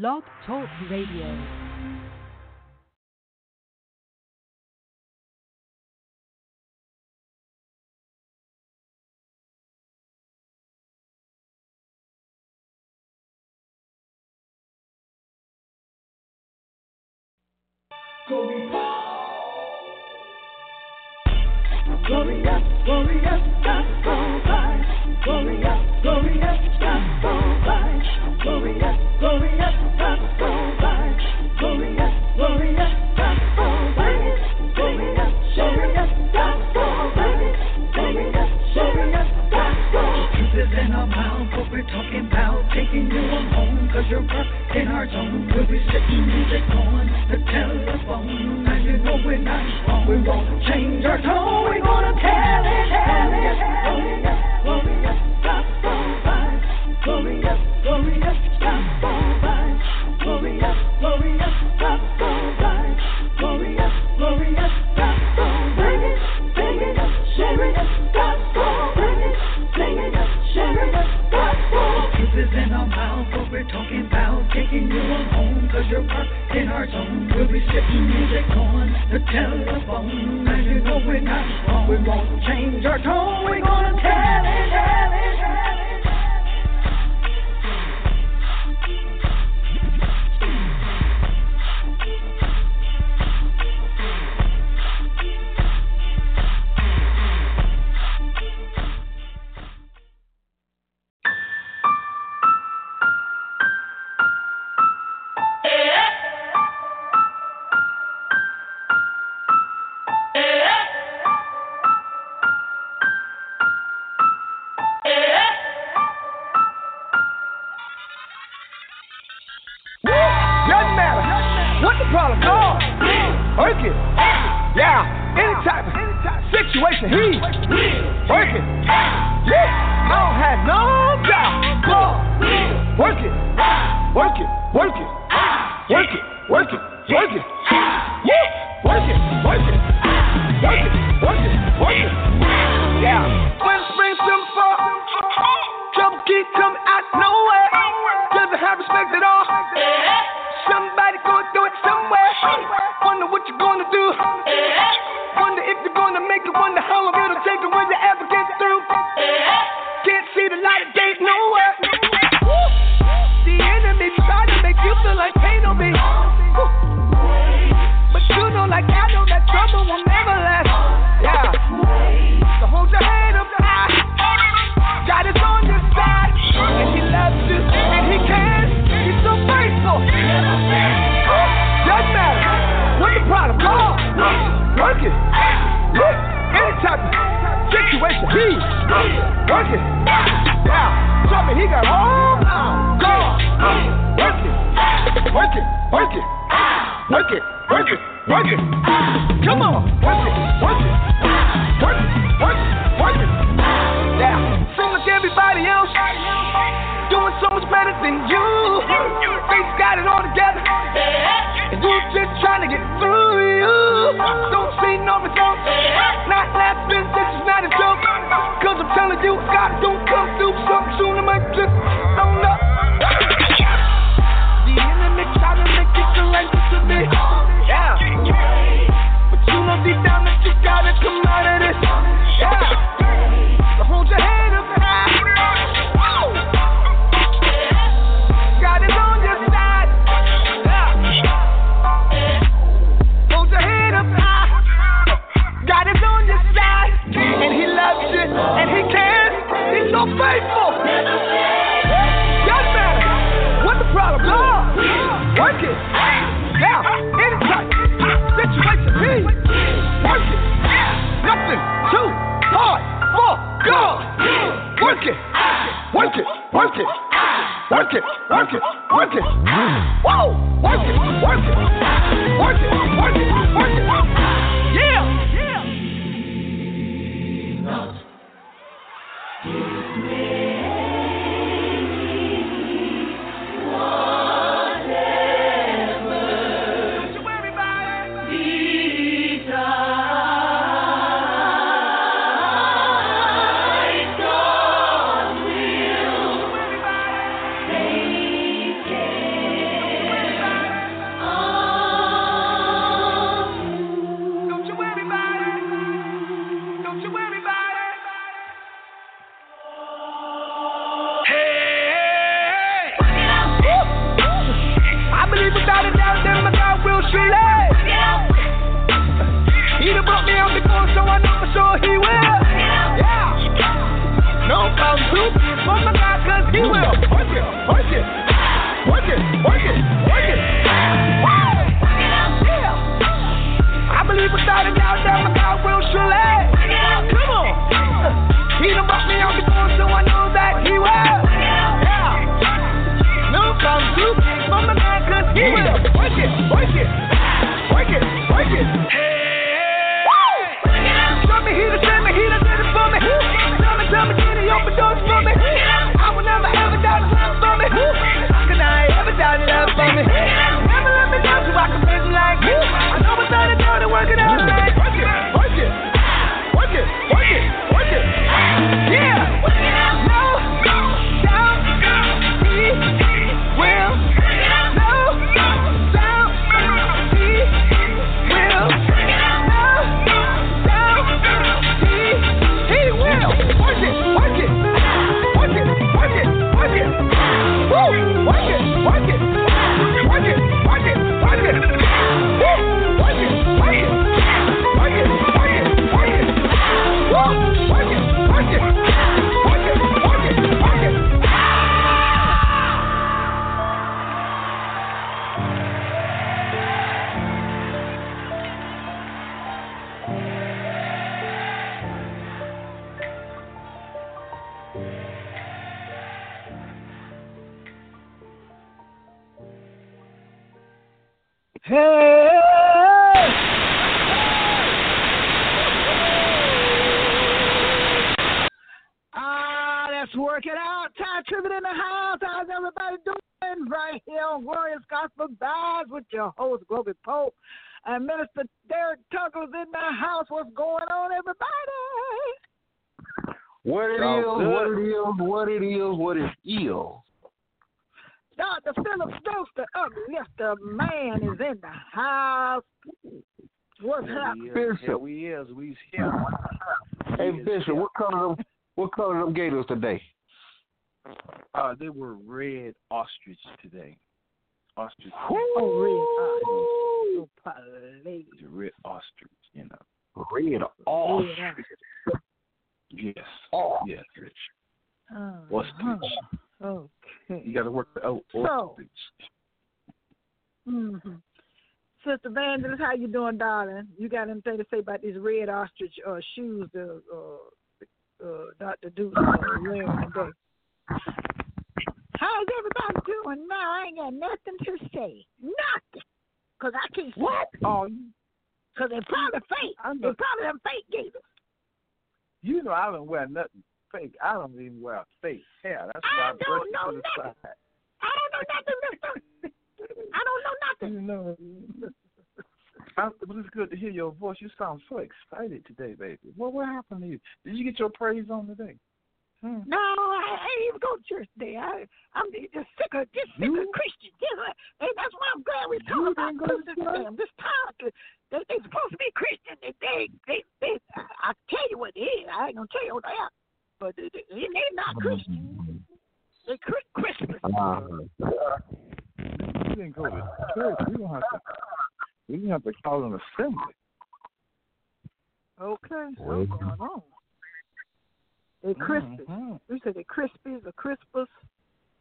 Blog Talk Radio. charge on. We'll be sticking music on the telephone. and you know we're not wrong. We won't change our tone. And Minister Derrick Tuggle's in the house. What's going on, everybody? What it Oh, is, good. what it is, what it is, what it is. Dr. Phillip Stokes, the uplifter man, is in the house. What's happening? Bishop. Here we is. We's here. Hey He Bishop, here. what color them what color them gators today? Uh, they were red ostrich today. Ostrich. Oh, red. Please. The red ostrich, you know. Red ostrich. Red Yes. Oh. Yes. Uh-huh. Ostrich. Okay. You got to work the oh, So- ostrich. hmm Sister Vangelist, how you doing, darling? You got anything to say about these red ostrich uh, shoes that uh, uh, Dr. Deuce uh, wearing today? How's everybody doing now? I ain't got nothing to say. Nothing. Because I can't What? Oh, Because they probably fake. I They probably them fake gators. You know I don't wear nothing fake. I don't even wear fake hair. That's I why I don't brush know nothing. side. I don't know nothing, mister. I don't know nothing. You know. I, but it's good to hear your voice. You sound so excited today, baby. What what happened to you? Did you get your praise on today? Hmm. No, I, I ain't even go to church today. I, I'm just sick of just sick You? of Christians. Just, like- and that's why I'm glad we're talking about didn't Christians. Damn, this time they they supposed to be Christian. They they they, they I, I tell you what it is. I ain't gonna tell you what they are, but they, they, they not Christian. They Chri- Christmas. Uh, You didn't go to church. We don't have to. We don't have to call an assembly. Okay, what's going on? They crispy. Mhm. We say they crispies or crispus.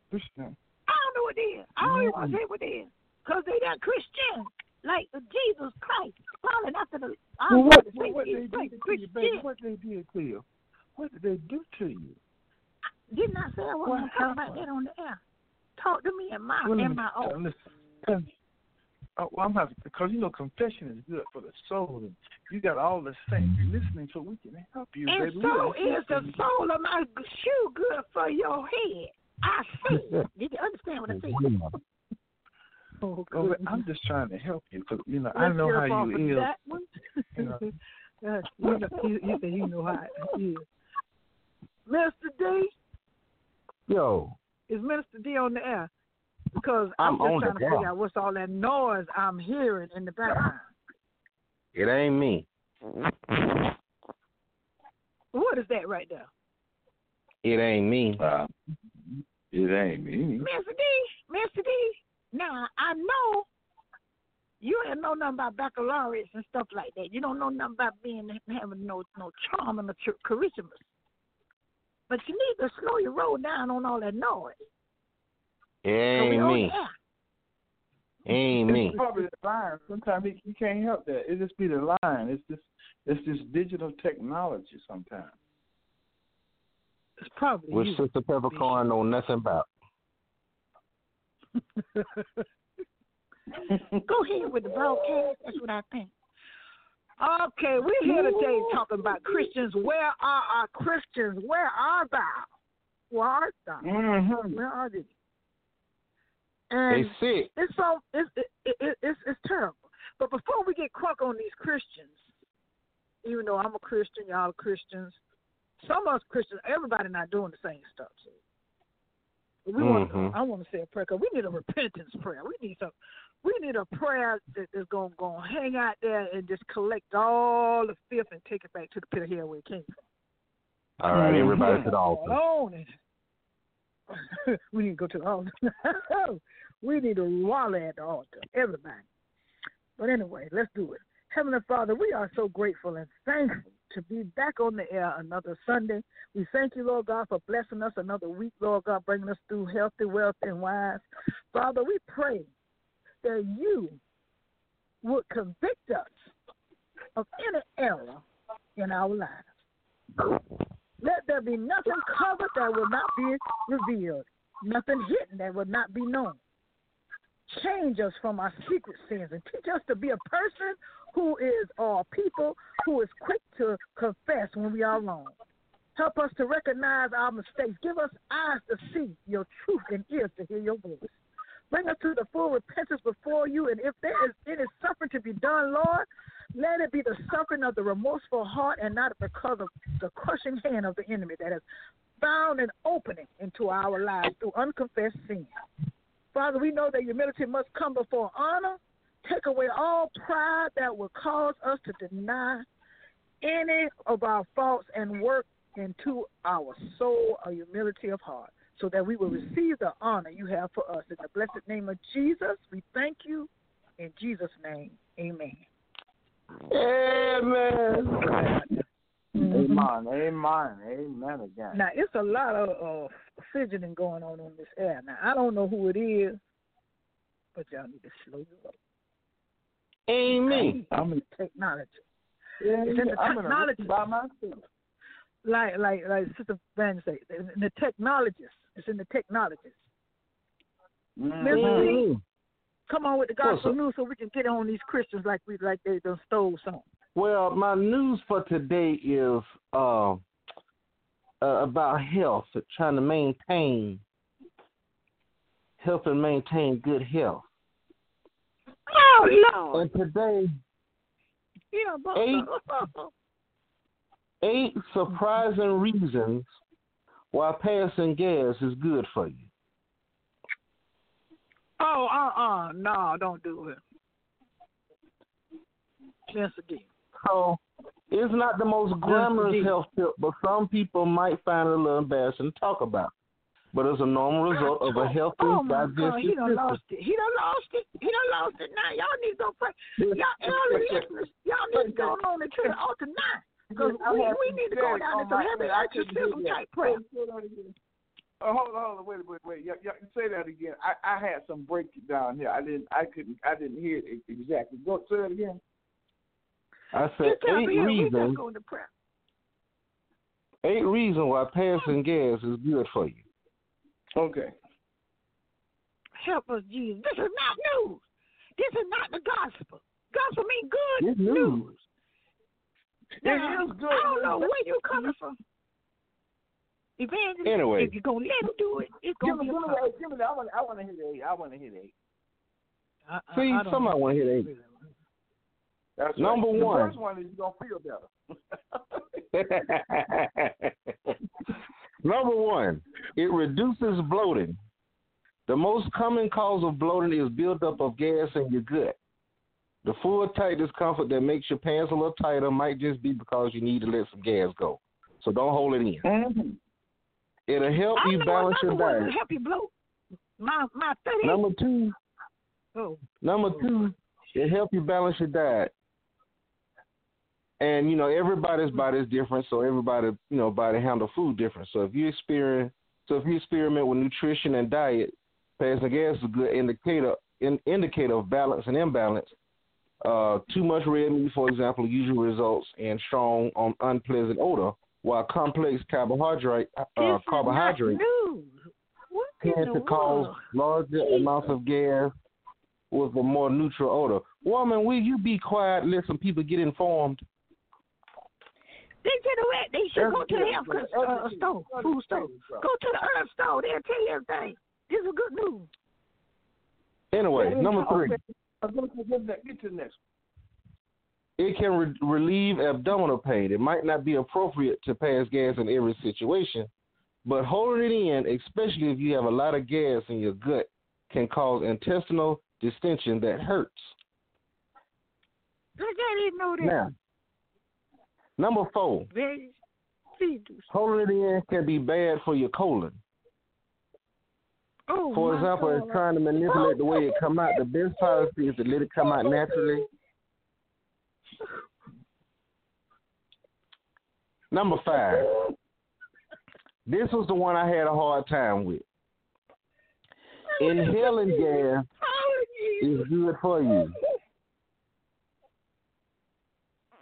Christian. I don't know what they is. I don't even want to say what it is. Because they not Christian. Like Jesus Christ. Following after the. I Well, what, to say what, what they did to you, baby? What they did to you? What did they do to you? Didn't I say I wasn't going to talk about that on the air? Talk to me in my Well, in my own. listen, oh, well, I'm having because you know confession is good for the soul, and you got all the saints listening, so we can help you, And baby. So is the soul of my shoe good for your head. I said. Did you understand what I said? Oh, Well. I'm just trying to help you because you know I Let's know how you is. That one. You know. Uh, you, know, you, you, say you know how it is. Mr. D, yo, is Minister D on the air? Because I'm, I'm just trying to figure out what's all that noise I'm hearing in the background. it ain't me. What is that right there? It ain't me. Uh, it ain't me. Mr. D, Mr. D. Now I know you ain't know nothing about baccalaureates and stuff like that. You don't know nothing about being having no no charm and no ch- charisma. But you need to slow your roll down on all that noise. It 'Cause we ain't me. air. Ain't me. It's probably the line. Sometimes he, he can't help that. It just be the line. It's just it's just digital technology sometimes. It's probably Which you. Sister Peppercorn know nothing about. Go ahead with the broadcast. That's what I think. Okay, we're here today talking about Christians. Where are our Christians? Where are thou? Where art thou? Mm-hmm. Where are they? They sick. it's so it's it, it, it, it's it's terrible. But before we get crunk on these Christians, even though I'm a Christian, y'all are Christians, some of us Christians, everybody not doing the same stuff. So we want Mhm. I want to say a prayer because we need a repentance prayer. We need some. We need a prayer that is going to go hang out there and just collect all the filth and take it back to the pit of hell where it came from. All right, everybody to the altar. we need to go to the altar. we need to wallow at the altar, everybody. But anyway, let's do it. Heavenly Father, we are so grateful and thankful to be back on the air another Sunday. We thank you, Lord God, for blessing us another week, Lord God, bringing us through healthy, wealth, and wise. Father, we pray that you would convict us of any error in our lives. Let there be nothing covered that will not be revealed, nothing hidden that will not be known. Change us from our secret sins and teach us to be a person who is, or a people who is quick to confess when we are wrong. Help us to recognize our mistakes. Give us eyes to see your truth and ears to hear your voice. Bring us to the full repentance before you. And if there is any suffering to be done, Lord, let it be the suffering of the remorseful heart and not because of the crushing hand of the enemy that has found an opening into our lives through unconfessed sin. Father, we know that humility must come before honor. Take away all pride that will cause us to deny any of our faults and work into our soul a humility of heart so that we will receive the honor you have for us. In the blessed name of Jesus, we thank you. In Jesus' name, amen. Amen. Mhm. Amen. Amen. Amen again. Now, it's a lot of uh, fidgeting going on on this air. Now, I don't know who it is, but y'all need to slow your roll. Ain't me. I'm in, Technology. yeah, It's in the I'm in a technology. room by myself. Like, like, like Sister Van say, in the technologists. It's in the technologists. Mhm. Listen, Come on with the gospel news so we can get on these Christians like we like they done stole something. Well, my news for today is uh, uh, about health, trying to maintain help and maintain good health. Oh Lord! And today, Yeah, but, Eight. eight surprising reasons why passing gas is good for you. oh, uh, uh, no, don't do it. Yes, again. So it's not the most glamorous indeed. health tip, but some people might find it a little embarrassing to talk about. But it's a normal result of a healthy Oh my digestive God, he done system. lost it. He done lost it. He done lost it. Now y'all need to go pray. Y'all early listeners, y'all need to go on into the altar now. Because we, we need to go down on into my heavy head. I couldn't exorcism do that. type prayer. Oh, hold on, hold on, wait, wait, wait. Y- y- say that again. I, I had some breakdown here. I didn't, I couldn't, I didn't hear it exactly. Go say it again. I said Just tell eight me, reasons. go into prayer. Eight reasons why passing gas is good for you. Okay. Help us, Jesus. This is not news. This is not the gospel. Gospel means good It's news. It Now, is good I don't know where you're coming from. Evangelist, Anyway. if you're going to let him do it, it's Give gonna be give a me, problem. that, give me that. I want, I want to hit eight. I want to hit eight. I- I- See, I somebody want to hit eight. That's Number right. one. The first one is you're gonna feel better. Number one, it reduces bloating. The most common cause of bloating is buildup of gas in your gut. The full tight discomfort that makes your pants a little tighter might just be because you need to let some gas go. So don't hold it in. mm-hmm. It'll help I you know balance your another one diet. help you blow. My my thirty. Number two, Oh, number two, it help you balance your diet. And you know everybody's body is different, so everybody you know body handle food different. So if you experience, so if you experiment with nutrition and diet, passing gas is a good indicator in, indicator of balance and imbalance. Uh, too much red meat, for example, usually results in strong on unpleasant odor, while complex carbohydrate uh, This is carbohydrates not news. What in tend to cause larger amounts of gas with a more neutral odor. Woman, will you be quiet? Let some people get informed. They tell you what, they should go to the health uh, store, food store. Go to the herb store. They'll tell you everything. This is good news. Anyway, number three, I'm gonna get that- get to the next. it can re- relieve abdominal pain. It might not be appropriate to pass gas in every situation, but holding it in, especially if you have a lot of gas in your gut, can cause intestinal distension that hurts. I didn't know that. Now, number four, Very holding it in can be bad for your colon. Oh, For example, God. it's trying to manipulate the way it come out. The best policy is to let it come out naturally. Number five. This was the one I had a hard time with. Inhaling gas is good for you.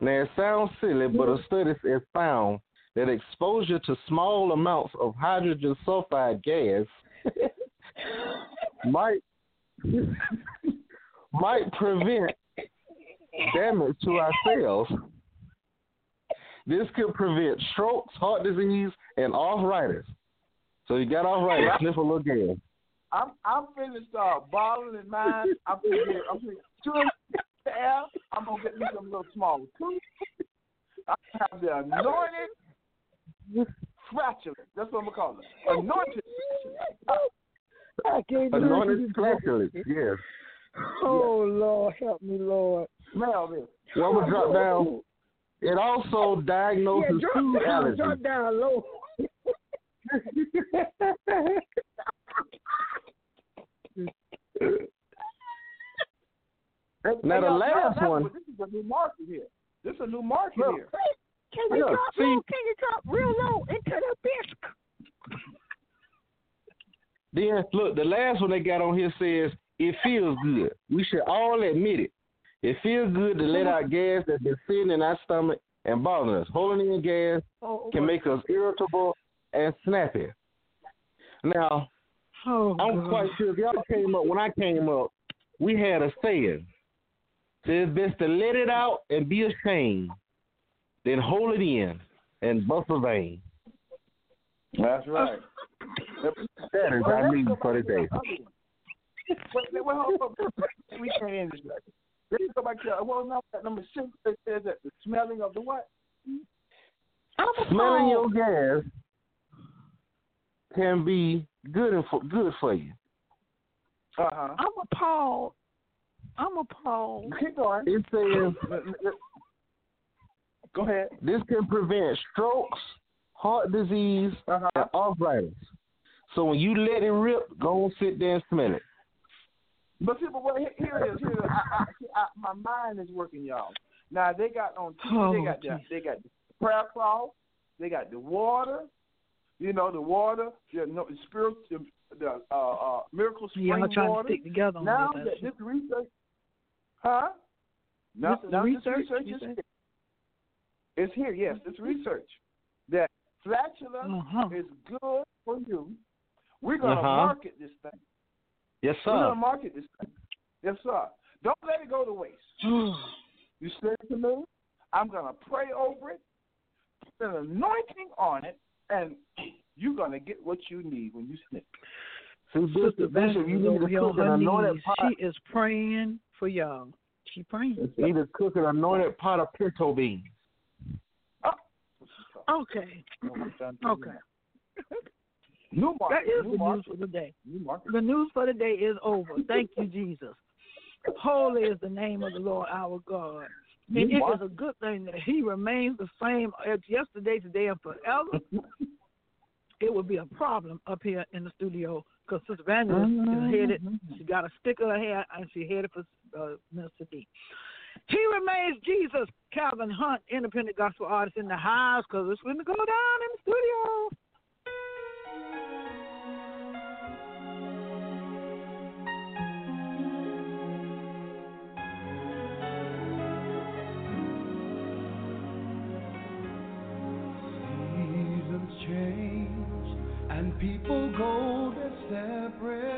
Now it sounds silly, but a study has found that exposure to small amounts of hydrogen sulfide gas might might prevent damage to our cells. This could prevent strokes, heart disease, and arthritis. So you got arthritis, sniff a little gas. I'm I'm finna start bottling mine. I'm finna I'm finna chew the. I'm gonna get me some little smaller tools. I have the anointed spatula. That's what I'm gonna call it. Anointed spatula. I can't do Anointed this. yes. Oh Lord, help me, Lord. Smell this. Well, I'm gonna drop down. It also Yeah, diagnoses drop food down, allergies. drop down low. Now, the last y'all- one- This is a new market here. This is a new market Look. here. Can you Yeah, drop see- low? Can you drop real low into the bisque? Then look, the last one they got on here says it feels good. We should all admit it. It feels good to let out gas that's been sitting in our stomach and bothering us. Holding in gas Oh, can make us irritable and snappy. Now, oh, I'm God. quite sure if y'all came up when I came up, we had a saying. Says it's best to let it out and be ashamed then hold it in and bust a vein. That's right. That is our meeting for today. Wait, wait, wait, hold on. We can't end this. Let's go back to well, no, number six. It says that the smelling of the what? Smelling your gas can be good and for, good for you. Uh huh. I'm appalled. I'm appalled. Keep going. It says Go ahead. this can prevent strokes, heart disease, Uh huh. and arthritis. So when you let it rip, go and sit there and smell it. But see, but what, here here it is. Here it is. I, I, I, my mind is working, y'all. Now they got on TV. Oh, they got the, they got the prayer cloth. They got the water. You know the water. The, no, the spirit. The, the uh, uh, miracle spring Y'all trying water. to stick together on now that this research, huh? This is research, this research is here. It's here, yes. It's research that flatula Uh-huh. is good for you. We're gonna Uh-huh. market this thing. Yes, sir. We're gonna market this thing. Yes, sir. Don't let it go to waste. You say to me, I'm gonna pray over it, put an anointing on it, and you're gonna get what you need when you snip. See, Sister Bishop, you need to on an her anointed pot. She is praying for y'all. She praying. Need cook an anointed pot of pinto beans. Oh. Okay. Okay. New market. That is new the market. news for the day. New. The news for the day is over. Thank you, Jesus. Holy is the name of the Lord our God. And You it are- is a good thing that He remains the same as yesterday, today, and forever. it would be a problem up here in the studio because Sister Vandal is headed. Mm-hmm. She got a stick of her hair and she headed for uh, D. He remains Jesus. Calvin Hunt, independent gospel artist in the house, because it's going to go down in the studio. Seasons change and people go their separate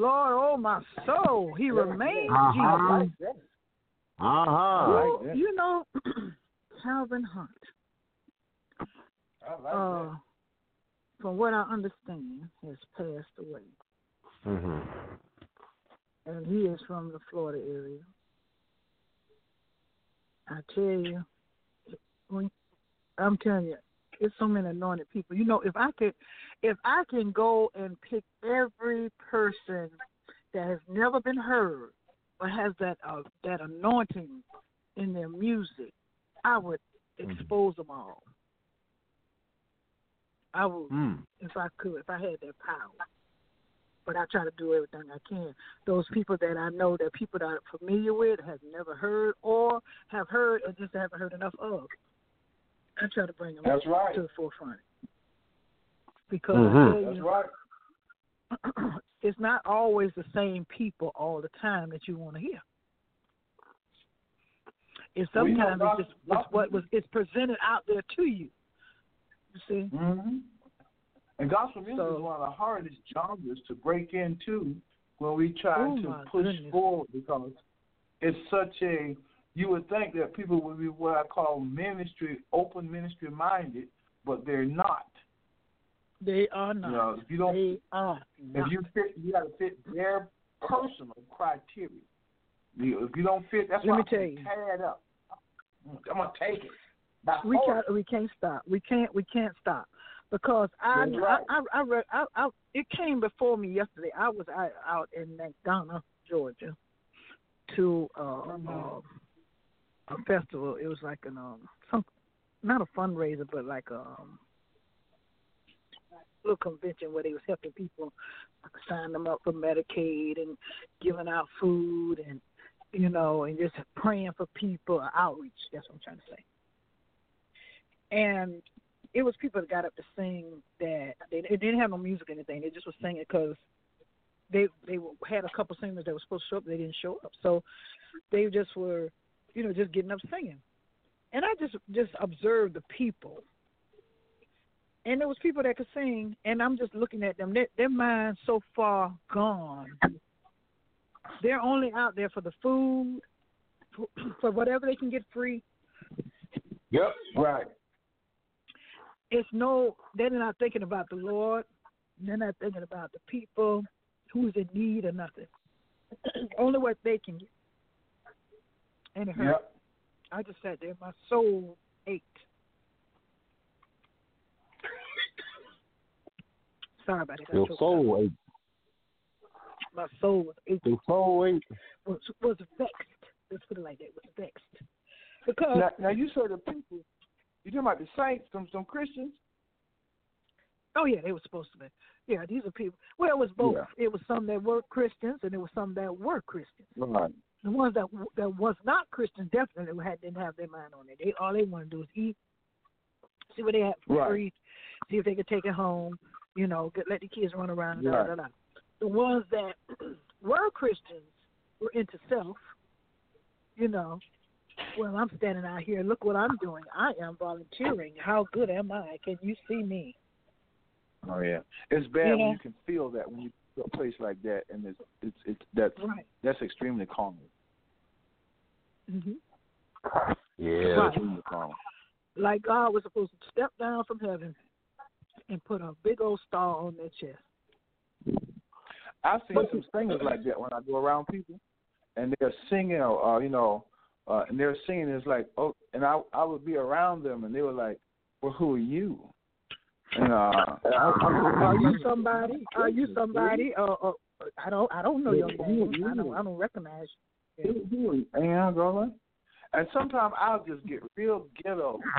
Lord, oh my soul. He remains Uh-huh. Jesus. Uh-huh. Well, you know, Calvin Hunt, like uh, from what I understand, has passed away. hmm And he is from the Florida area. I tell you, when I'm telling you, it's so many anointed people. You know, if I could, if I can go and pick every person that has never been heard or has that uh, that anointing in their music, I would expose them all. I would, Mm. if I could, if I had that power. But I try to do everything I can. Those people that I know that people that I'm familiar with have never heard or have heard and just haven't heard enough of. I try to bring them That's right. to the forefront. because Mhm. I tell That's right. it's not always the same people all the time that you want to hear. It's Well, you know, sometimes it's just Doc- it's what was it's presented out there to you. You see? hmm And gospel music So- is one of the hardest genres to break into when we try Oh, to push goodness. forward because it's such a. You would think that people would be what I call ministry, open ministry minded, but they're not. They are not. You know, if you don't, they are not. if you fit, you got to fit their personal criteria. You, if you don't fit, that's Let why me I'm tell gonna you. tear it up. I'm gonna take it. We can't we can't stop. We can't we can't stop because I right. I, I I read I, I it came before me yesterday. I was out, out in McDonough, Georgia, to uh, Mm-hmm. uh, a festival. It was like an um some not a fundraiser, but like a um, little convention where they was helping people sign them up for Medicaid and giving out food and you know and just praying for people outreach. That's what I'm trying to say and it was people that got up to sing that they, they didn't have no music or anything. They just was singing because they they had a couple singers that were supposed to show up. They didn't show up, so they just were, you know, just getting up singing. And I just just observed the people, and there was people that could sing, and I'm just looking at them. Their, their minds so far gone. They're only out there for the food, for, for whatever they can get free, Yep. Right. it's no they're not thinking about the Lord. They're not thinking about the people who's in need or nothing. Only what they can get. And it hurt. Yep. I just sat there, my soul ached. Sorry about it. Your soul ached. My soul was aching, Your soul ate. was, was vexed. Let's put it like that. Was vexed because Now, now you say the people. You talking about the saints, some some Christians? Oh yeah, they were supposed to be. Yeah, these are people. Well, it was both. Yeah. It was some that were Christians, and there was some that were Christians. Right. The ones that that was not Christians definitely had didn't have their mind on it. They all they want to do is eat, see what they have for Right. free, see if they could take it home. You know, get, let the kids run around. Right. da, da. The ones that were Christians were into self. You know, well, I'm standing out here. Look what I'm doing. I am volunteering. How good am I? Can you see me? Oh yeah. It's bad You when you can feel that when you go to a place like that, and it's it's it's that's Right. that's extremely calming. Hmm Yeah. Right. Like God was supposed to step down from heaven and put a big old star on their chest. I've seen some singers like that when I go around people, and they're singing, uh, you know, uh, and they're singing. It's like, oh, and I I would be around them, and they were like, well, who are you? And uh, Are you somebody? Are you somebody? Uh, uh, I don't. I don't know your name. I don't. I don't recognize. You. And I'm going, and sometimes I'll just get real ghetto,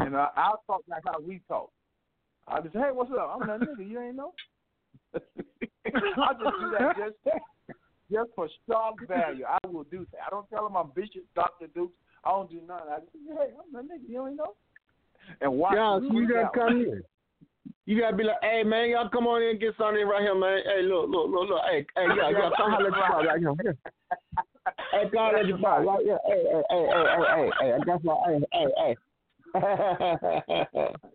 and I, I'll talk like how we talk. I'll just, hey, what's up? I'm that nigga. You ain't know. I'll just do that just just for shock value. I will do that. I don't tell them I'm Bishop Doctor Dukes. I don't do nothing. I just, hey, I'm that nigga. You ain't know. And. Yeah, them so you gotta come in. You gotta be like, hey man, y'all come on in and get something right here, man. Hey, look, look, look, look. Hey, hey, yeah, yeah, come holler at bar right here. Hey, come holler at your right here. Hey, hey, hey, hey, hey, hey, hey, I got my, hey, hey, hey.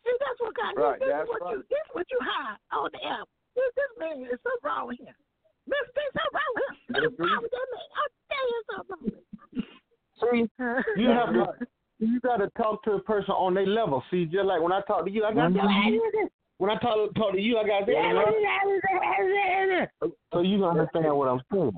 See, that's what God. Right, this that's is what right. you. This is what you hide on the app. This, this man is something wrong with him. This, there's something wrong with him. Something wrong with that man. I'll tell you something. See, you have to, you gotta talk to a person on their level. See, just like when I talk to you, I got this. when I talk talk to you, I got so you understand what I'm saying.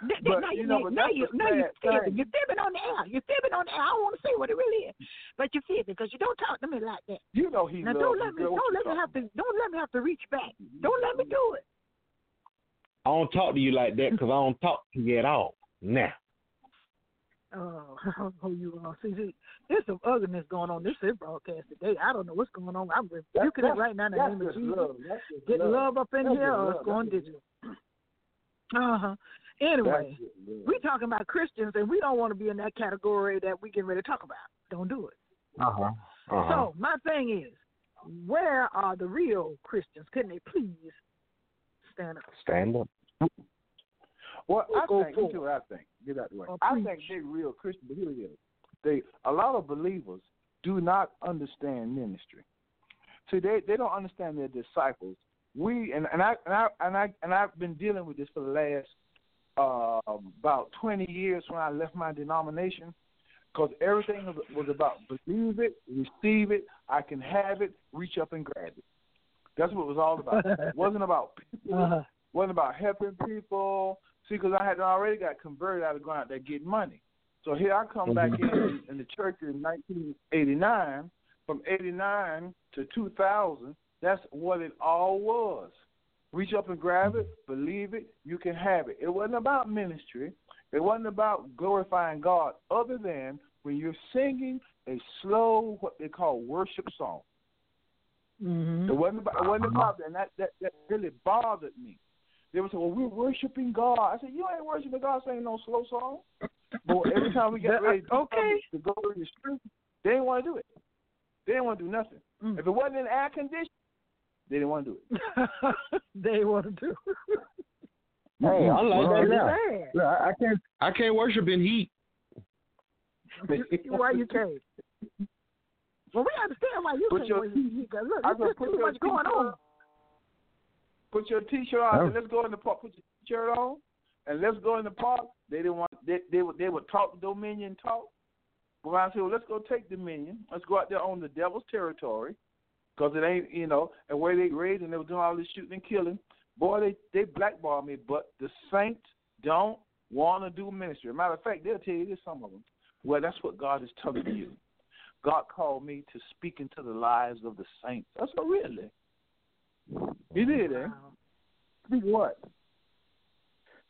But, now you you, know, now, you, now you fibbing. You're fibbing on the air. You're fibbing on the air. I don't want to say what it really is, but you're fibbing because you don't talk to me like that. You know he Now loves don't let me, don't let me have to, don't let me have to reach back. Don't let me do it. I don't talk to you like that because I don't talk to you at all. Now, Oh, oh, you are. See, see, there's some ugliness going on. This is broadcast today. I don't know what's going on. I'm rebuking it right now in the name of Jesus. love. Get love. love up in That's here, or it's going digital. Uh huh. Anyway, That's just we talking about Christians, and we don't want to be in that category that we getting ready to talk about. Don't do it. uh huh, uh huh. So my thing is, where are the real Christians? Can they please stand up? Stand up. Well, I Go think, for this is what I think. Get out the way. Or I preach. think they real Christian, but here it is. They a lot of believers do not understand ministry. See, they they don't understand their disciples. We and, and I and I and I and I've been dealing with this for the last uh, about twenty years when I left my denomination, because everything was, was about believe it, receive it, I can have it, reach up and grab it. That's what it was all about. it wasn't about people Uh-huh. wasn't about helping people. See, because I had already got converted out of going out there getting money. So here I come back in in the church in 1989. From 89 to 2000, that's what it all was. Reach up and grab it, believe it, you can have it. It wasn't about ministry. It wasn't about glorifying God, other than when you're singing a slow, what they call worship song. hmm It wasn't about, it wasn't about that. And that, that that really bothered me. They would say, "Well, we're worshiping God." I said, "You ain't worshiping God, singing no slow song." But every time we get ready to, Okay. to go to the street, they didn't want to do it. They didn't want to do nothing. Mm. If it wasn't in air conditioning, they didn't want to do it. they want to do. Hey, I like Well, that now. Sad. Look, I, I can't I can't worship in heat. why you can't? Well, we understand why you Put can't. your when you- you got- Look, I there's said, just too much going on. Put your t-shirt on. Oh. And let's go in the park. Put your t-shirt on, and let's go in the park. They didn't want. They they would they would talk Dominion talk. But I said, well, let's go take Dominion. Let's go out there on the devil's territory, because it ain't you know, and where they raised and they were doing all this shooting and killing. Boy, they they blackballed me. But the saints don't want to do ministry. Matter of fact, they'll tell you this. Some of them. Well, that's what God is telling you. God called me to speak into the lives of the saints. That's what really. He did, eh? Wow. Speak what?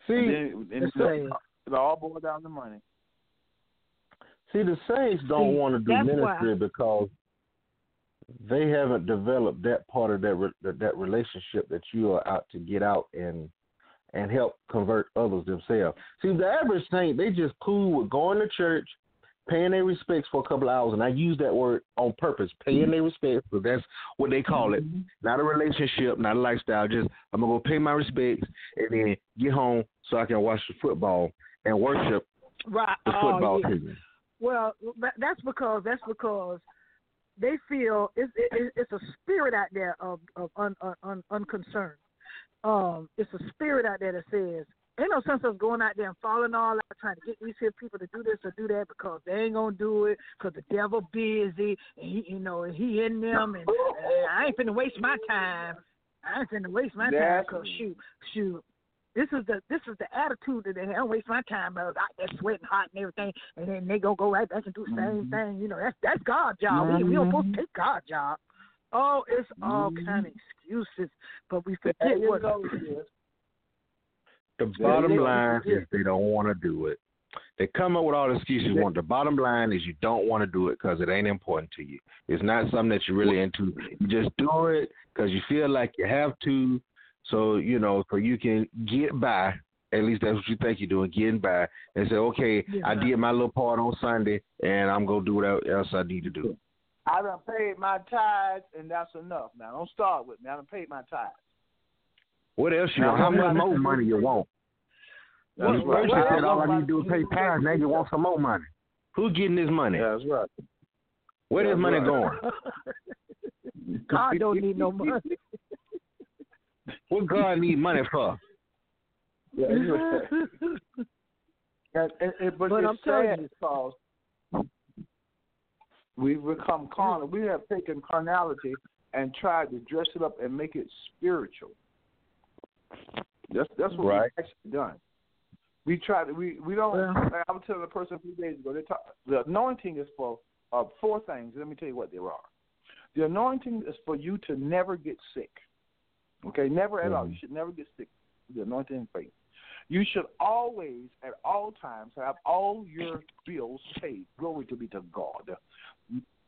See, And then, and It's it's, it all boiled down to money. See, the saints don't See, want to do ministry why- because they haven't developed that part of that re- that that relationship that you are out to get out and and help convert others themselves. See, the average saint they just cool with going to church, paying their respects for a couple of hours, and I use that word on purpose, paying their respects, because that's what they call it. Mm-hmm. Not a relationship, not a lifestyle. Just I'm gonna go pay my respects and then get home so I can watch the football and worship Right. the Oh, football yeah. team. Well, that's because that's because they feel it's it, it's a spirit out there of of un, un, un, unconcern. Um, it's a spirit out there that says ain't no sense us going out there and falling all out trying to get these here people to do this or do that because they ain't gonna do it because the devil busy and he you know and he in them and I ain't finna waste my time. I ain't finna waste my time because shoot shoot this is the this is the attitude that they have. I don't waste my time out there sweating hot and everything, and then they gonna go right back and do the same Mm-hmm. thing. You know, that's that's God's job. We, we don't supposed to take God's job. Oh, it's all Mm-hmm. kind of excuses, but we forget you what. The bottom line yeah. is they don't want to do it. They come up with all the excuses. Yeah. Want the bottom line is you don't want to do it because it ain't important to you. It's not something that you're really into. You just do it because you feel like you have to. So you know, so you can get by. At least that's what you think you're doing, getting by, and say, okay, Yeah. I did my little part on Sunday, and I'm gonna do whatever else I need to do. I done paid my tithes, and that's enough. Now, don't start with me. I done paid my tithes. What else you Now, want? How I'm much not- more money you want? That's you right. first Well, said all I I'm need to do is pay tithes. Now you want some more money. Who's getting this money? That's right. Where this That's money right. going? God don't need no money. What God need money for? Yeah. And, and, and, but, But I'm telling you- because we've become carnal. We have taken carnality and tried to dress it up and make it spiritual. That's that's what Right. we've actually done. We try to we we don't. Well- like I was telling a person a few days ago. They talk, the anointing is for uh, four things. Let me tell you what they are. The anointing is for you to never get sick. Okay, never at all. You should never get sick. The anointing and faith. You should always, at all times, have all your bills paid. Glory to be to God.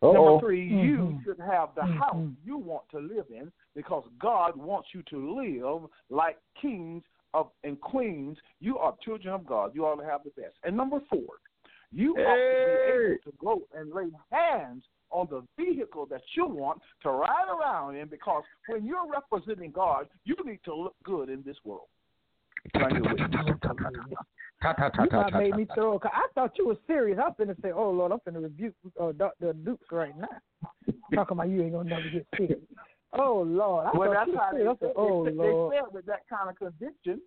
Number three, you Mhm. should have the house Mhm. you want to live in because God wants you to live like kings of and queens. You are children of God. You ought to have the best. And number four, you ought to be able to go and lay hands on the vehicle that you want to ride around in because when you're representing God, you need to look good in this world. You made me throw. I thought you were serious. I'm finna say, "Oh Lord, I'm finna rebuke uh, Doctor Dukes right now." Talking about you ain't gonna never get sick. Oh Lord, I Well, thought you were serious. Said, "Oh they, Lord." they said with that kind of conviction.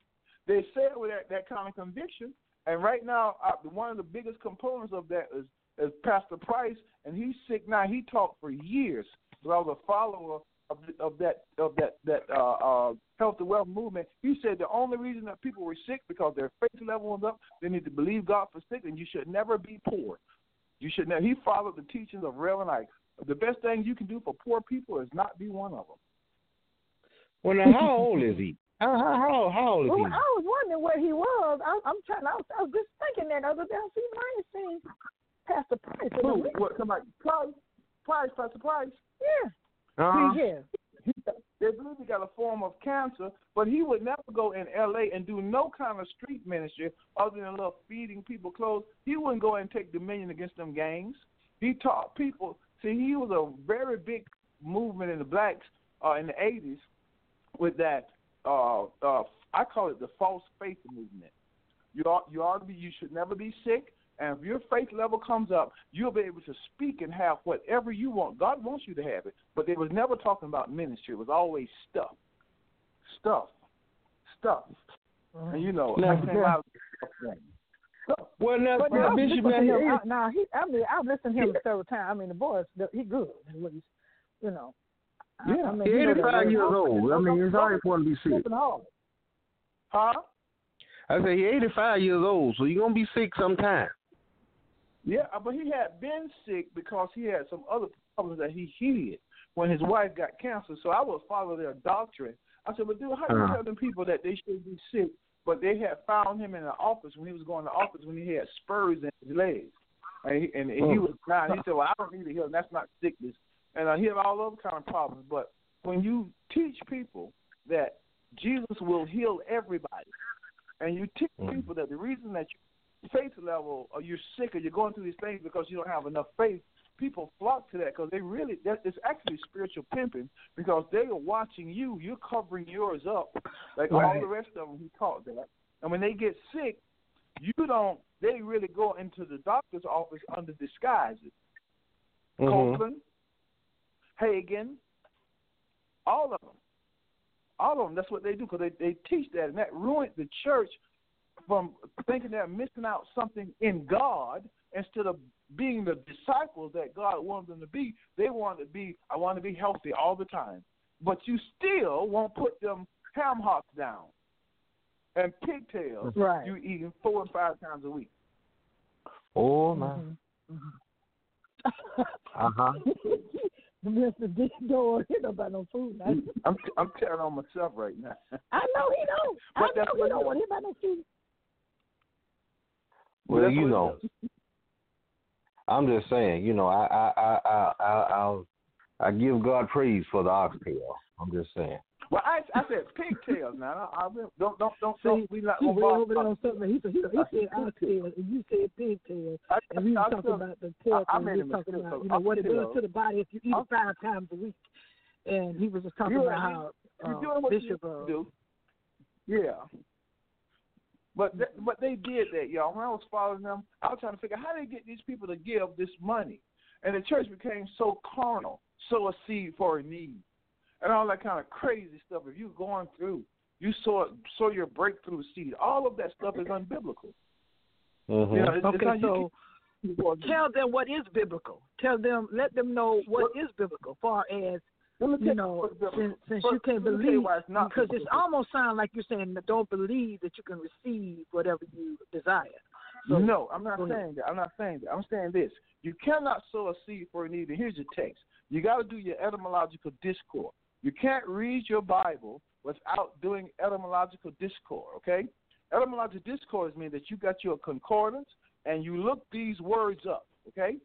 They said with that, that kind of conviction. And right now, one of the biggest components of that is, is Pastor Price, and he's sick now. He talked for years. So I was a follower of, of that of that that uh, uh, health and wealth movement. He said the only reason that people were sick because their faith level was up. They need to believe God for sick, and you should never be poor. You should never. He followed the teachings of Reverend Ike. The best thing you can do for poor people is not be one of them. Well, now, how old is he? How how how, how old is Well, he? I was wondering where he was. I, I'm trying. I was, I was just thinking that other day. I see I ain't seen Pastor Price. Who? What? Somebody? Price? Price? Pastor Price? Yeah. Uh-huh. Yeah. They believe he got a form of cancer, but he would never go in L.A. and do no kind of street ministry other than love feeding people clothes. He wouldn't go and take dominion against them gangs. He taught people. See, he was a very big movement in the blacks uh, in the '80s with that. Uh, uh, I call it the false faith movement. You ought, you ought to be. You should never be sick. And if your faith level comes up, you'll be able to speak and have whatever you want. God wants you to have it, but they was never talking about ministry. It was always stuff, stuff, stuff. Uh-huh. And you know, Now, that came out of the thing. Stuff. Well, now, But now now, Bishop, listen now, to I, now he, I mean, I've listened to him several times. I mean, the boy, he good. is what he's, you know. Yeah. I mean, he's you know that 85 word. years old. I mean, it's always going to be sick. Flipping hard. Huh? I say he's 85 years old, so you're gonna be sick sometime. Yeah, uh, but he had been sick because he had some other problems that he hid when his wife got cancer. So I would follow their doctrine. I said, but dude, how do you Uh-huh. tell them people that they should be sick? But they had found him in the office when he was going to office when he had spurs in his legs, and he, and, and he Oh. was nine. He said, well, I don't need to heal. That's not sickness, and uh, he had all other kind of problems. But when you teach people that Jesus will heal everybody, and you teach Mhm. people that the reason that your faith level or you're sick or you're going through these things because you don't have enough faith, people flock to that because they really that it's actually spiritual pimping because they are watching you. You're covering yours up like all Right. the rest of them who taught that. And when they get sick, you don't. They really go into the doctor's office under disguises. Mhm. Copeland, Hagin, all of them. All of them. That's what they do because they, they teach that, and that ruined the church from thinking they're missing out something in God instead of being the disciples that God wanted them to be. They want to be, I want to be healthy all the time. But you still won't put them ham hocks down and pigtails Right. you eating four and five times a week. Oh my. Mhm. Uh huh. Mr. Dick Door, he don't about no food. I, I'm I'm tearing on myself right now. I know he don't. I But that's know he what don't it want him about no food. Well, That's you know. I'm just saying, you know, I I I I I I'll, I give God praise for the oxtail. I'm just saying. Well, I I said pigtails now. I, I don't don't don't say don't we not gonna way over there on something. He said he, he said oxtail, and you said pigtail, I, and we were talking about the pork, I and made we were talking about you know what it does to the body if you eat it five times a week. And he was just talking You're about how You're uh, doing what Bishop you uh, do. Yeah. But th- but they did that, y'all. When I was following them, I was trying to figure out how they get these people to give this money, and the church became so carnal, sow a seed for a need, and all that kind of crazy stuff. If you're going through, you sow sow your breakthrough seed. All of that stuff is unbiblical. Mm-hmm. You know, it's, it's Okay, not, you so can't- tell them what is biblical. Tell them, let them know what is biblical, far as Let me tell you know, since, since you can't believe, because it's almost sound like you're saying don't believe that you can receive whatever you desire. So, no, I'm not ahead. saying that. I'm not saying that. I'm saying this. You cannot sow a seed for a need. And here's your text. You got to do your etymological discord. You can't read your Bible without doing etymological discord. Okay? Etymological discord means that you got your concordance and you look these words up. Okay?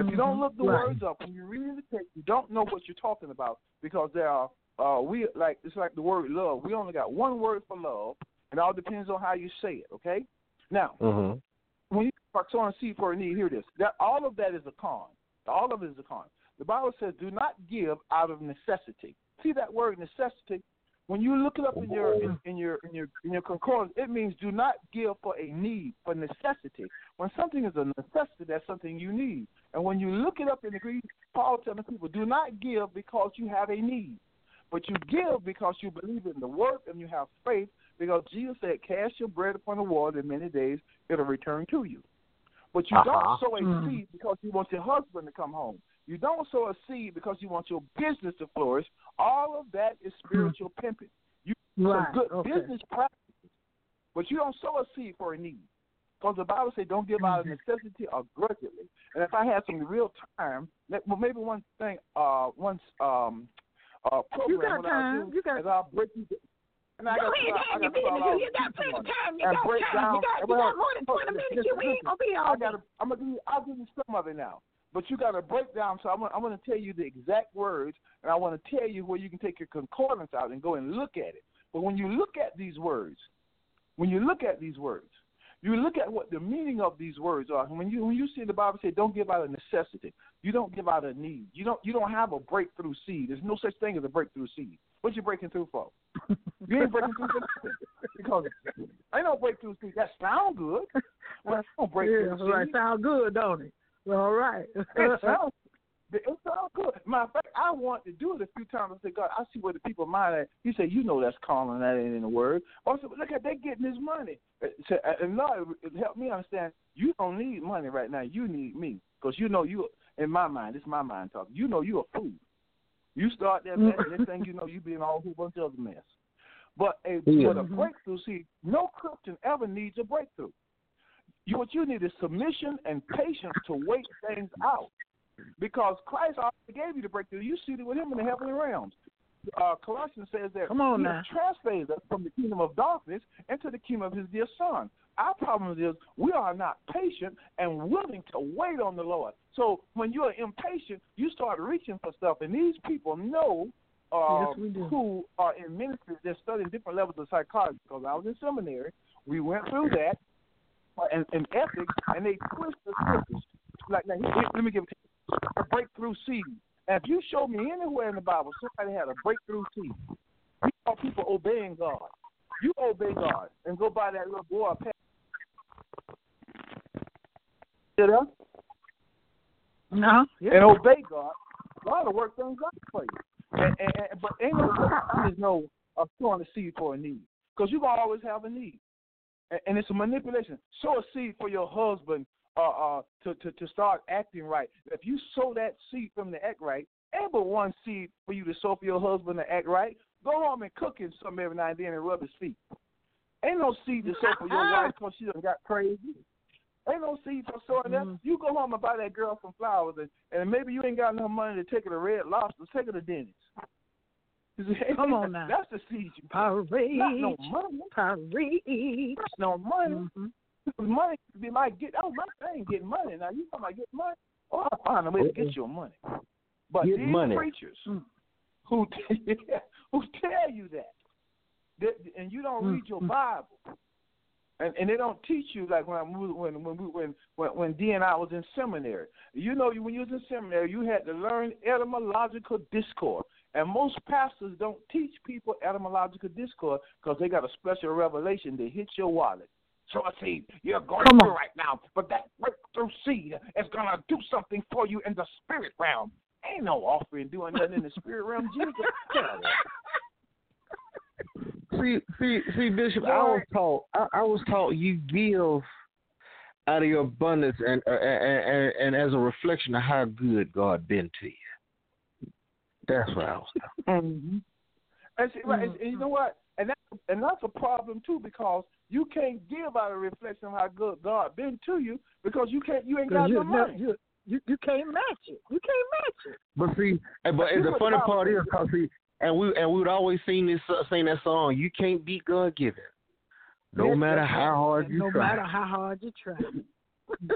If you don't Mhm. look the Right. words up when you read the text, you don't know what you're talking about because there are uh, we like it's like the word love. We only got one word for love. It all depends on how you say it. Okay? Now, Mm-hmm. when you start sowing seed for a need, hear this. That all of that is a con. All of it is a con. The Bible says, "Do not give out of necessity." See that word necessity? When you look it up in your in, in your in your in your concordance, it means do not give for a need, for necessity. When something is a necessity, that's something you need. And when you look it up in the Greek, Paul telling people, do not give because you have a need, but you give because you believe in the work and you have faith. Because Jesus said, "Cast your bread upon the water, in many days it'll return to you." But you Uh-huh. don't sow a Mm. seed because you want your husband to come home. You don't sow a seed because you want your business to flourish. All of that is spiritual pimping. You Right, some good okay. business practices, but you don't sow a seed for a need. Because the Bible says, "Don't give out of Mm-hmm. necessity or grudgingly." And if I had some real time, let- well, maybe one thing, uh, one um, uh, program You got time. do You got- I'll break you. And I Go got, ahead, I your got twelve You got plenty of time. You got time. down. You got, you got more than 20 minutes. You ain't going to be I all gotta. I'm gonna you, I'll give you some of it now. But you got to break down. So I'm, I'm going to tell you the exact words, and I want to tell you where you can take your concordance out and go and look at it. But when you look at these words, when you look at these words, you look at what the meaning of these words are. When you when you see the Bible say, "Don't give out of necessity," you don't give out of need. You don't you don't have a breakthrough seed. There's no such thing as a breakthrough seed. What you breaking through for? You ain't breaking through for nothing. because ain't no breakthrough seed. That sound good. Well, no breakthrough Yeah, seed. right. Sound good, don't it? All right. It sounds, it sounds good. Matter of fact, I want to do it a few times. I say, God, I see where the people mind at. He said, you know that's calling that ain't in the word. I said, look at they getting this money. Uh, so, uh, And Lord, it helped me understand. You don't need money right now. You need me because you know you. In my mind, this is my mind talking. You know you're a fool. You start that mess, and next thing you know, you be in a whole bunch of other mess. But a Yeah. but a breakthrough, see, no Christian ever needs a breakthrough. You what you need is submission and patience to wait things out. Because Christ already gave you the breakthrough. You seated with him in the heavenly realms. Uh, Colossians says that Come on he now. translated us from the kingdom of darkness into the kingdom of his dear son. Our problem is we are not patient and willing to wait on the Lord. So when you're impatient, you start reaching for stuff, and these people know uh, Yes, who are in ministry. They're studying different levels of psychology. Because I was in seminary, we went through that and, and ethics, and they twist the scriptures. Like, now, here- let me give you. A breakthrough seed. And if you show me anywhere in the Bible somebody had a breakthrough seed, you saw people obeying God. You obey God and go by that little boy. path. You know? No. Yeah. and obey God, God will work things out for you. And, and, and, but ain't no there's no uh, sowing a seed for a need because you always have a need, and, and it's a manipulation. Sow a seed for your husband uh, uh, to, to to start acting right. If you sow that seed from the act right, ain't but one seed for you to sow for your husband to act right. Go home and cook him some every now and then and rub his feet. Ain't no seed to sow for your wife because she done got crazy. Ain't no seed for sowing that. Mhm. You go home and buy that girl some flowers, and, and maybe you ain't got enough money to take her to Red Lobster. Take her to Denny's. You see, Come on now. That's the seed you Parade. Not no money. Parade. That's no money. Mhm. Money be like get. Oh, my thing getting money. Now you talking about getting money? Oh, I find a way to get your money. But Get these money. preachers Mm. who who tell you that, that and you don't Mm, read your. Bible, and and they don't teach you like when I moved, when when we when when when D and I was in seminary. You know, you when you was in seminary, you had to learn etymological discord, and most pastors don't teach people etymological discord because they got a special revelation that hits your wallet. So I see you're going Come through on. right now, but that breakthrough seed is gonna do something for you in the spirit realm. Ain't no offering doing nothing in the spirit realm, Jesus. Get out of there. See, see, see, Bishop. I was taught. I, I was taught you give out of your abundance, and, uh, and and and as a reflection of how good God been to you. That's what I was. Mm-hmm. And, see, right, and, and you know what? And that and that's a problem too because you can't give out a reflection of how good God been to you because you can't you ain't got you, no money. you, you, you can't match it. You can't match it. But see, and- but Here's the funny part is, says. cause see, and we and we would always sing this uh, sing that song. You can't beat God given, no Yes, matter how hard you no try. matter how hard you try.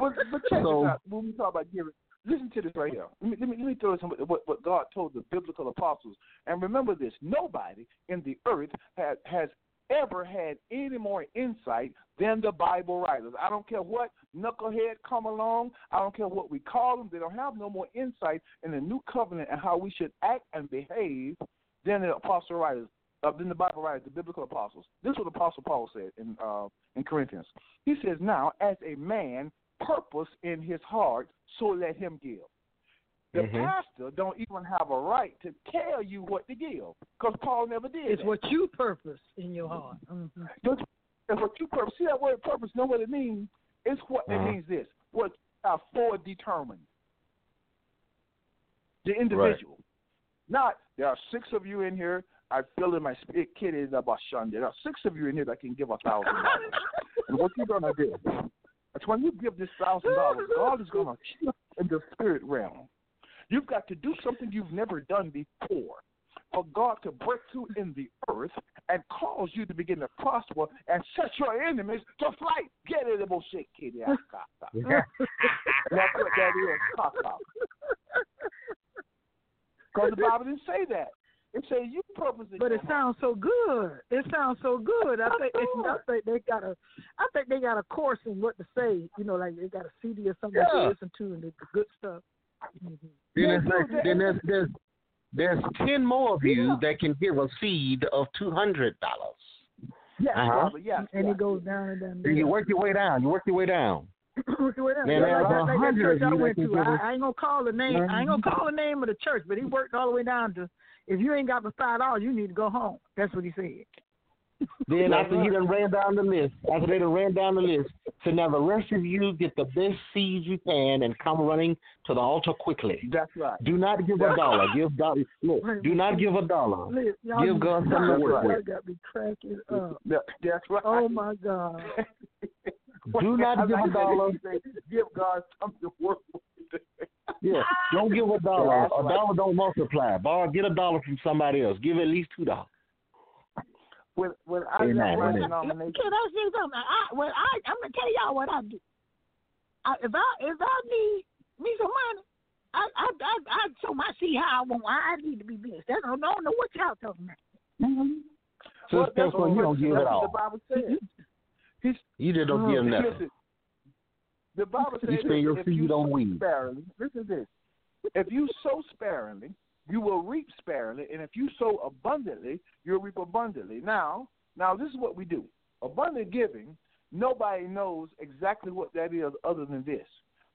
But but check So- this out. When we talk about giving, listen to this right here. Let me let me, let me throw some what, what God told the biblical apostles. And remember this: nobody in the earth has has ever had any more insight than the Bible writers. I don't care what knucklehead come along. I don't care what we call them. They don't have no more insight in the new covenant and how we should act and behave than the apostle writers, uh, than the Bible writers, the biblical apostles. This is what Apostle Paul said in uh, in Corinthians. He says, "Now, as a man purpose in his heart, so let him give." The Mhm. pastor don't even have a right to tell you what to give because Paul never did. It's that. what you purpose in your heart. hmm Just, and what you purpose, see that word purpose, know what it means? It's what Uh-huh. it means this. What you are foredetermined. The individual. Not there are six of you in here. I feel in my spirit kid is about Shun. There are six of you in here that can give a thousand dollars. And what you're gonna do? That's when you give this thousand dollars, God is gonna shift in the spirit realm. You've got to do something you've never done before for God to break through in the earth and cause you to begin to prosper and set your enemies to flight. Get it, bullshit, kid. That's what that is. Because the Bible didn't say that. It said you purpose But it sounds so good. It sounds so good. I think I think they got a I think they got a course in what to say. You know, like they got a CD or something Yeah. to listen to and it's the good stuff. Mhm. Then, Yeah, it's like, then there's, there's there's ten more of you Yeah. that can give a seed of two hundred dollars. Yes, Uh-huh. brother, yes. And yes. it goes down and down. And you work your way down. You work your way down. Work your way down. Man, Yeah, there's like, like that church I went to. I, I ain't gonna call the name. I ain't gonna call the name of the church, but he worked all the way down to if you ain't got but five dollars, you need to go home. That's what he said. Then after he right. done ran down the list, after they done ran down the list, so now the rest of you get the best seeds you can and come running to the altar quickly. That's right. Do not give a dollar. Give dollar. Look, do not give a dollar. Listen, Give God something to cracking- work y'all with. got me cracking up. That's right. Oh my God. Do not give a dollar. Give God something to work. Yeah, don't give a dollar. That's A right. dollar don't multiply. Borrow, get a dollar from somebody else. Give at least two dollars. When when I Amen, left my amen. denomination, Can I say something? I, well, I, I'm gonna tell y'all what I do. I, if I if I need me some money, I I I, I show my see how I want. I need to be blessed. That's, I don't know what y'all talking about. So Well, it's that's when you don't give that's it all. The Bible says. He's, You just don't give nothing. Listen, the Bible says You spend your if seed you on sow weed. sparingly, listen to this. If you sow sparingly, you will reap sparingly, and if you sow abundantly, you'll reap abundantly. Now, now this is what we do. Abundant giving, nobody knows exactly what that is other than this.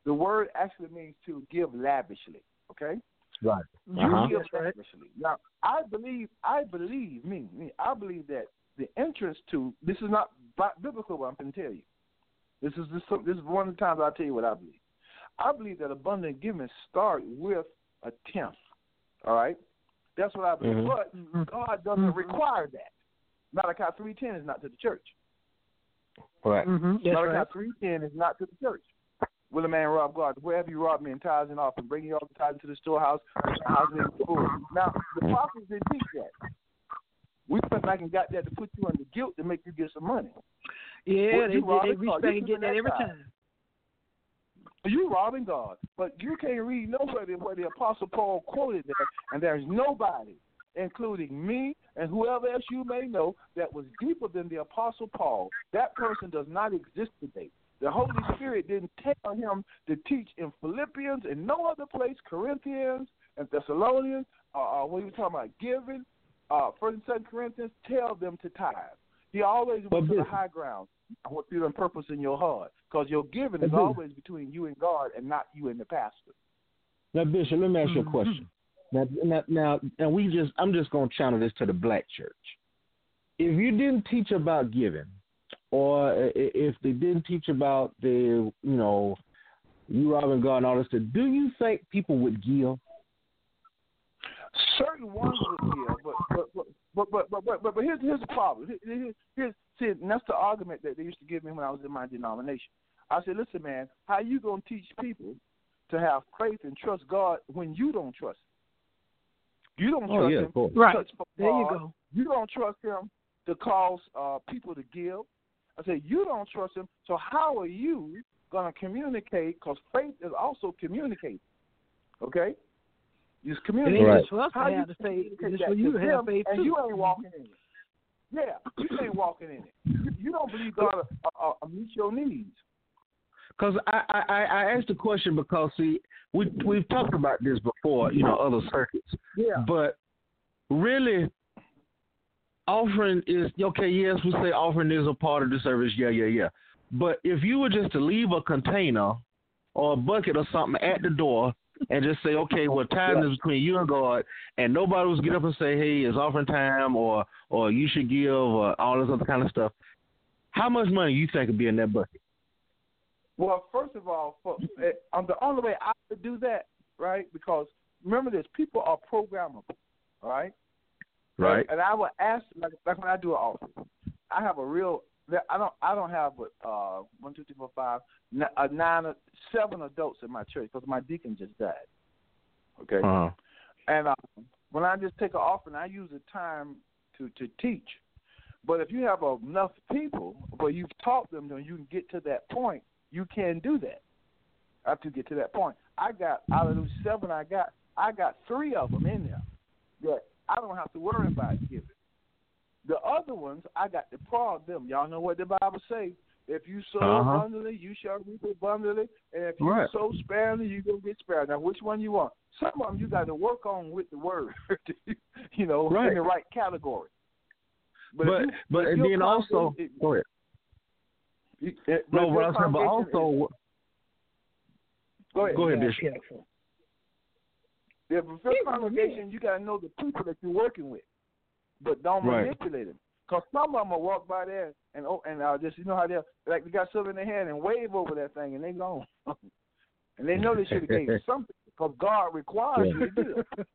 The word actually means to give lavishly. Okay? Right. You Uh-huh. give lavishly. Now, I believe, I believe, me, me, I believe that the entrance to this is not biblical. What I'm going to tell you. This is this, this is one of the times I tell you what I believe. I believe that abundant giving start with a tenth. All right, that's what I believe. Mhm. But. God doesn't Mhm. require that. Malachi three ten is not to the church. Right. Mm-hmm. Malachi right. three ten is not to the church. Will a man rob God? Wherever you rob me in tithes and offering, bring you all the tithes to the storehouse, house me in full. Now the prophets didn't teach that. We went back and got that to put you under guilt to make you get some money. Yeah, they robbing They reach back and get that every side. time. You robbing God, but you can't read nowhere where the Apostle Paul quoted that, and there's nobody, including me and whoever else you may know, that was deeper than the Apostle Paul. That person does not exist today. The Holy Spirit didn't tell him to teach in Philippians and no other place, Corinthians and Thessalonians, uh, uh, what are you talking about, giving, uh, First and Second Corinthians, tell them to tithe. He always But went to the high ground. I want you to purpose in your heart, because your giving is always between you and God, and not you and the pastor. Now, Bishop, let me ask you a Mhm. question. Now, now, now, now, we just, I'm just going to channel this to the black church. If you didn't teach about giving, or if they didn't teach about the, you know, you robbing God and all this stuff, do you think people would give? Certain ones would give, but but but but but but, but, but, but here's here's the problem. Here- Here, here's see, and that's the argument that they used to give me when I was in my denomination. I said, listen, man, how you gonna teach people to have faith and trust God when you don't trust? Him? You don't Oh, trust yeah, him. of to Right. touch There you go. You don't trust him to cause uh, people to give. I said, you don't trust him. So how are you going to communicate? Because faith is also communicating. Okay? It's It communicating. Right. just for us to How you have the faith. It's for you to to have them, faith and too. you ain't walking in it. Yeah, you ain't walking in it. You, you don't believe God will uh, uh, meet your needs. Because I, I I asked the question because see we we've talked about this before, you know, other circuits. Yeah. But really, offering is okay. Yes, we say offering is a part of the service. Yeah, yeah, yeah. But if you were just to leave a container or a bucket or something at the door and just say, okay, well, time is between you and God, and nobody was get up and say, hey, it's offering time, or or you should give, or all this other kind of stuff. How much money you think would be in that bucket? Well, first of all, for, eh, um, the only way I could do that, right? Because remember this, people are programmable, right? Right. And I would ask, like, like when I do an offering, I have a real. I don't. I don't have but uh, one, two, three, four, five, n- uh, nine, uh, seven adults in my church because my deacon just died. Okay. Uh-huh. And um, when I just take an offering, I use the time to to teach. But if you have enough people, but you've taught them, then you can get to that point. You can do that. After you get to that point, I got out of those seven, I got I got three of them in there that I don't have to worry about giving. The other ones, I got to prod them. Y'all know what the Bible says. If you sow Uh-huh. abundantly, you shall reap abundantly. And if you Right. sow sparingly, you're going to get spared. Now, which one you want? Some of them you got to work on with the word, you know, Right. in the right category. But if you- but if and then also congregation- go ahead. you- eh, but No, if what I was saying, but also is- go ahead. go ahead, Yeah, Bishop. careful. If it's your congregation, you got to know the people that you're working with, but don't Right. manipulate them. Because some of them will walk by there and oh, and uh, just you know how they're like they got something in their hand and wave over that thing and they gone, and they know they should have gave something because God requires you to do it.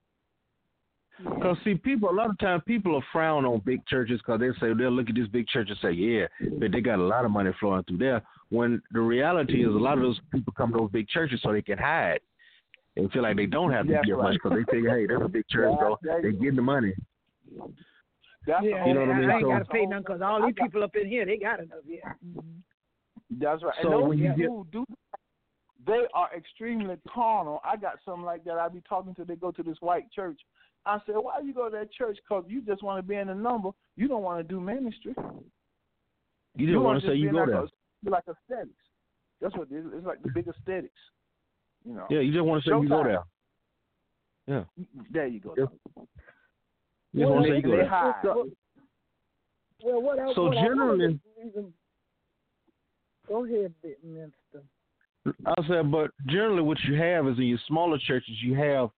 Because see, people a lot of times people are frown on big churches because they say they'll look at this big church and say, yeah, but they got a lot of money flowing through there. When the reality is, a lot of those people come to those big churches so they can hide and feel like they don't have to give right. much because they think, hey, that's a big church, Yeah, they getting the money. That's the Yeah, whole- You know what I mean? I ain't So- got to pay nothing because all these people up in here, they got enough. Yeah. Mm-hmm. That's right. So and those when you people who do, they are extremely carnal. I got something like that. I be talking to. They go to this white church. I said, why you go to that church? Because you just want to be in the number. You don't want to do ministry. You didn't want wanna say you go like there. A, be like aesthetics. That's what it is. It's like the big aesthetics. You know. Yeah, you just want to say you go there. Yeah. There you go. Yeah. You just want to say you they there. hide. Well, well, what else? So what generally- even- go ahead, minister. I said, but generally, what you have is in your smaller churches, you have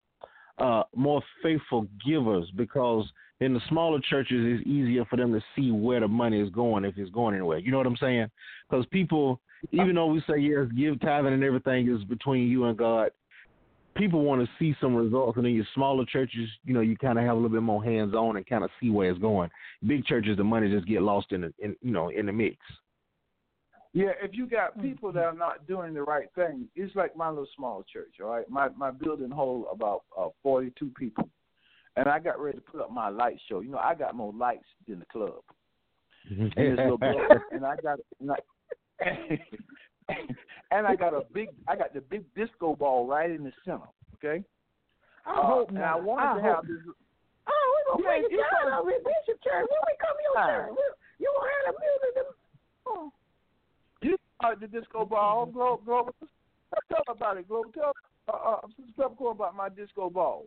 uh, more faithful givers because in the smaller churches, it's easier for them to see where the money is going if it's going anywhere. You know what I'm saying? Because people, even though we say yes, give tithing and everything is between you and God, people want to see some results. And in your smaller churches, you know, you kind of have a little bit more hands on and kind of see where it's going. Big churches, the money just get lost in the, in, you know, in the mix. Yeah, if you got people that are not doing the right thing, it's like my little small church, all right? My my building hold about uh, 42 people. And I got ready to put up my light show. You know, I got more lights than the club. in this little building. And I got and I, and I got a big I got the big disco ball right in the center, okay? I Uh, hope not. I wanted I to hope have this Oh, we gonna it down know- over at Bishop Church. When we come to your church, we- you gonna have the music. and- Oh. You uh, the disco ball, Globe, Globe. Tell about it, Globe. Tell uh, uh, Peppercorn about my disco ball.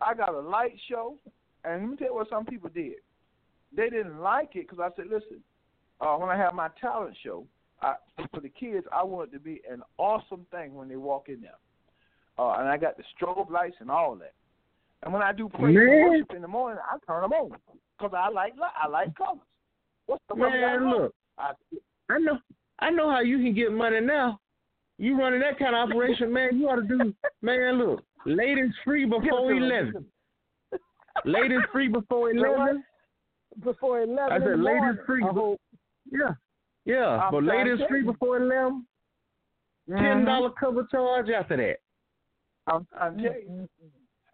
I got a light show, and let me tell you what some people did. They didn't like it because I said, listen, uh, when I have my talent show, I, for the kids, I want it to be an awesome thing when they walk in there. Uh, and I got the strobe lights and all that. And when I do praise and worship in the morning, I turn them on because I like I like colors. What's the Man, look. I, I know I know how you can get money now. You running that kind of operation, man, you ought to do man, look. Ladies free before eleven. Ladies free before eleven. Before eleven. I said ladies free I be- hope. Yeah. Yeah. I'm but trying to ladies tell free you. before eleven. Mm-hmm. Ten dollar cover charge after that. I'm, I'm telling you. Mm-hmm.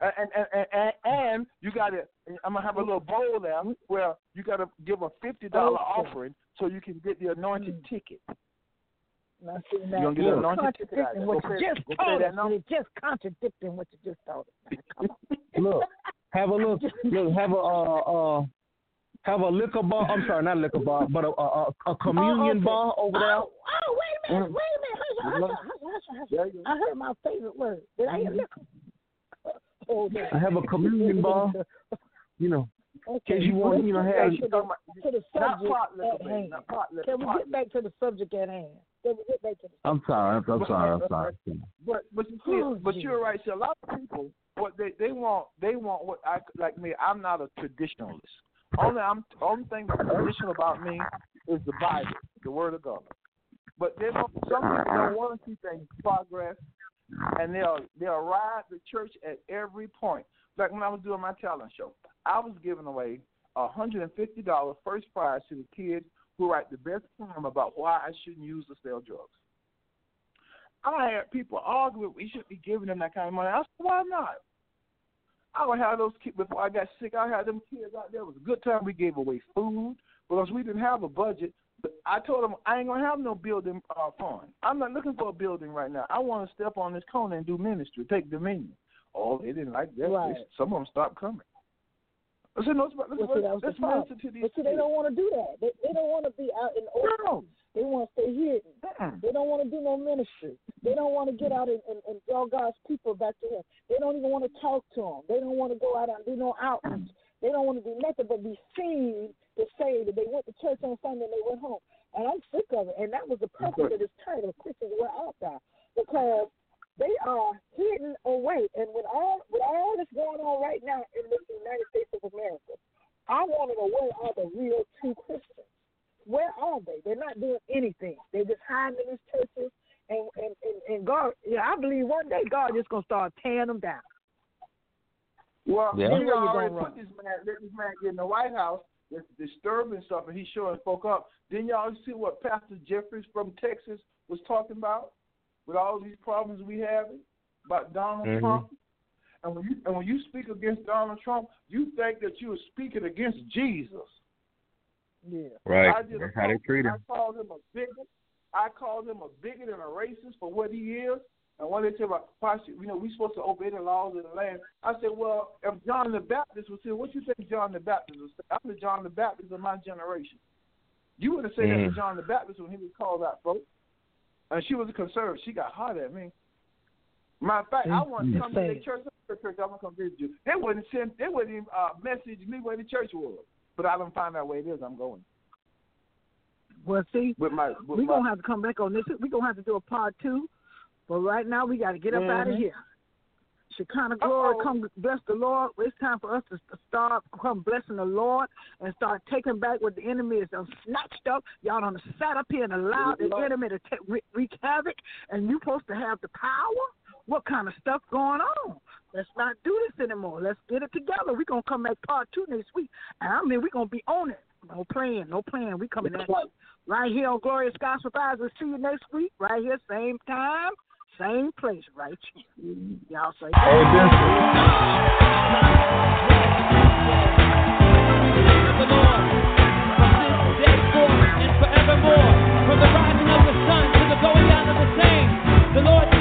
And, and, and, and, and you got to, I'm going to have a little bowl there where you got to give a $50 Okay. offering so you can get the anointed Mm. ticket. Now, see, now, gonna get you're an anointed ticket out contradicting what you pay- just go pay told us. You're just contradicting what you just told us. Look, have a look. Look, have a uh uh have a liquor bar. I'm sorry, not a liquor bar, but a a, a, a communion okay. bar over there. Oh, oh, wait a minute, Mm. wait a minute. Hush, hush, hush, hush, hush. There. I heard my favorite word. Did I hear liquor? Oh, no. I have a communion bar. You know, in Okay. case you want, you know, have. to the, to the Not subject pot liquor, at baby. hand. Not pot liquor. Can we get back to the subject at hand? Can we get back to the I'm sorry. I'm, I'm sorry. I'm sorry. But but you see, Oh, but gee. you're right. See, a lot of people, what they they want, they want what I like me. I'm not a traditionalist. Only I'm only thing that's traditional about me is the Bible, the Word of God. But they don't. Some people don't want to see things progress, and they'll they'll ride the church at every point. Like when I was doing my talent show, I was giving away a hundred and fifty dollars first prize to the kids who write the best poem about why I shouldn't use or sell drugs. I had people argue we shouldn't be giving them that kind of money. I said, why not? I would have those kids before I got sick. I had them kids out there. It was a good time. We gave away food because we didn't have a budget. But I told them I ain't gonna have no building uh, fund. I'm not looking for a building right now. I want to step on this corner and do ministry, take dominion. Oh, they didn't like that. Right. They- Some of them stopped coming. I said, no, let's, let's, Well, see, was the let's problem. minister to these But see, they don't want to do that. They, they don't want to be out in open. No. They want to stay hidden. Mm-mm. They don't want to do no ministry. They don't want to get out and, and, and draw God's people back to Him. They don't even want to talk to Him. They don't want to go out and do no outreach. Uh-uh. They don't want to do nothing but be seen to say that they went to church on Sunday and they went home. And I'm sick of it. And that was the purpose of this title, Christians Were Out There, because they are hidden away. And with all with all that's going on right now in the United States of America, I want to know where are the real true Christians? Where are they? They're not doing anything. They're just hiding in these churches. And and, and, and God, yeah, I believe one day God just gonna start tearing them down. Well, Yeah. he you already gonna put this man, let this man get in the White House that's disturbing stuff, and he's showing folk up. Didn't y'all see what Pastor Jeffress from Texas was talking about with all these problems we have about Donald Mhm. Trump? And when you and when you speak against Donald Trump, you think that you are speaking against Jesus. Yeah. Right. did a That's how they post, treat I him. called him a bigot. I called him a bigot and a racist for what he is. And when they say about why you know we supposed to obey the laws of the land, I said, well, if John the Baptist was here, what you think John the Baptist was? I'm the John the Baptist of my generation. You would have said that to John the Baptist when he was called out, folks. And she was a conservative. She got hot at me. Matter of fact, I want to come to the church. Church, I'm gonna come visit you. They wouldn't send. They wouldn't even uh, message me where the church was. But I don't find out where it is. I'm going Well, see, with my. With we're my, gonna have to come back on this. We're gonna have to do a part two. But right now we gotta get up out of mm-hmm. here. Shekinah glory, Uh-oh. come bless the Lord. It's time for us to start come blessing the Lord and start taking back what the enemy has done snatched up. Y'all done sat up here and allowed the Lord. enemy to ta- wreak, wreak havoc, and you supposed to have the power. What kind of stuff going on? Let's not do this anymore. Let's get it together. We're gonna come back part two next week. And I mean we're gonna be on it. No plan, no plan. We coming at you. Right here on Glorious Gospel Vibes. We'll see you next week, right here, same time, same place, right. Y'all say Amen. Forevermore, from the rising of the sun to the going down of the same, the Lord.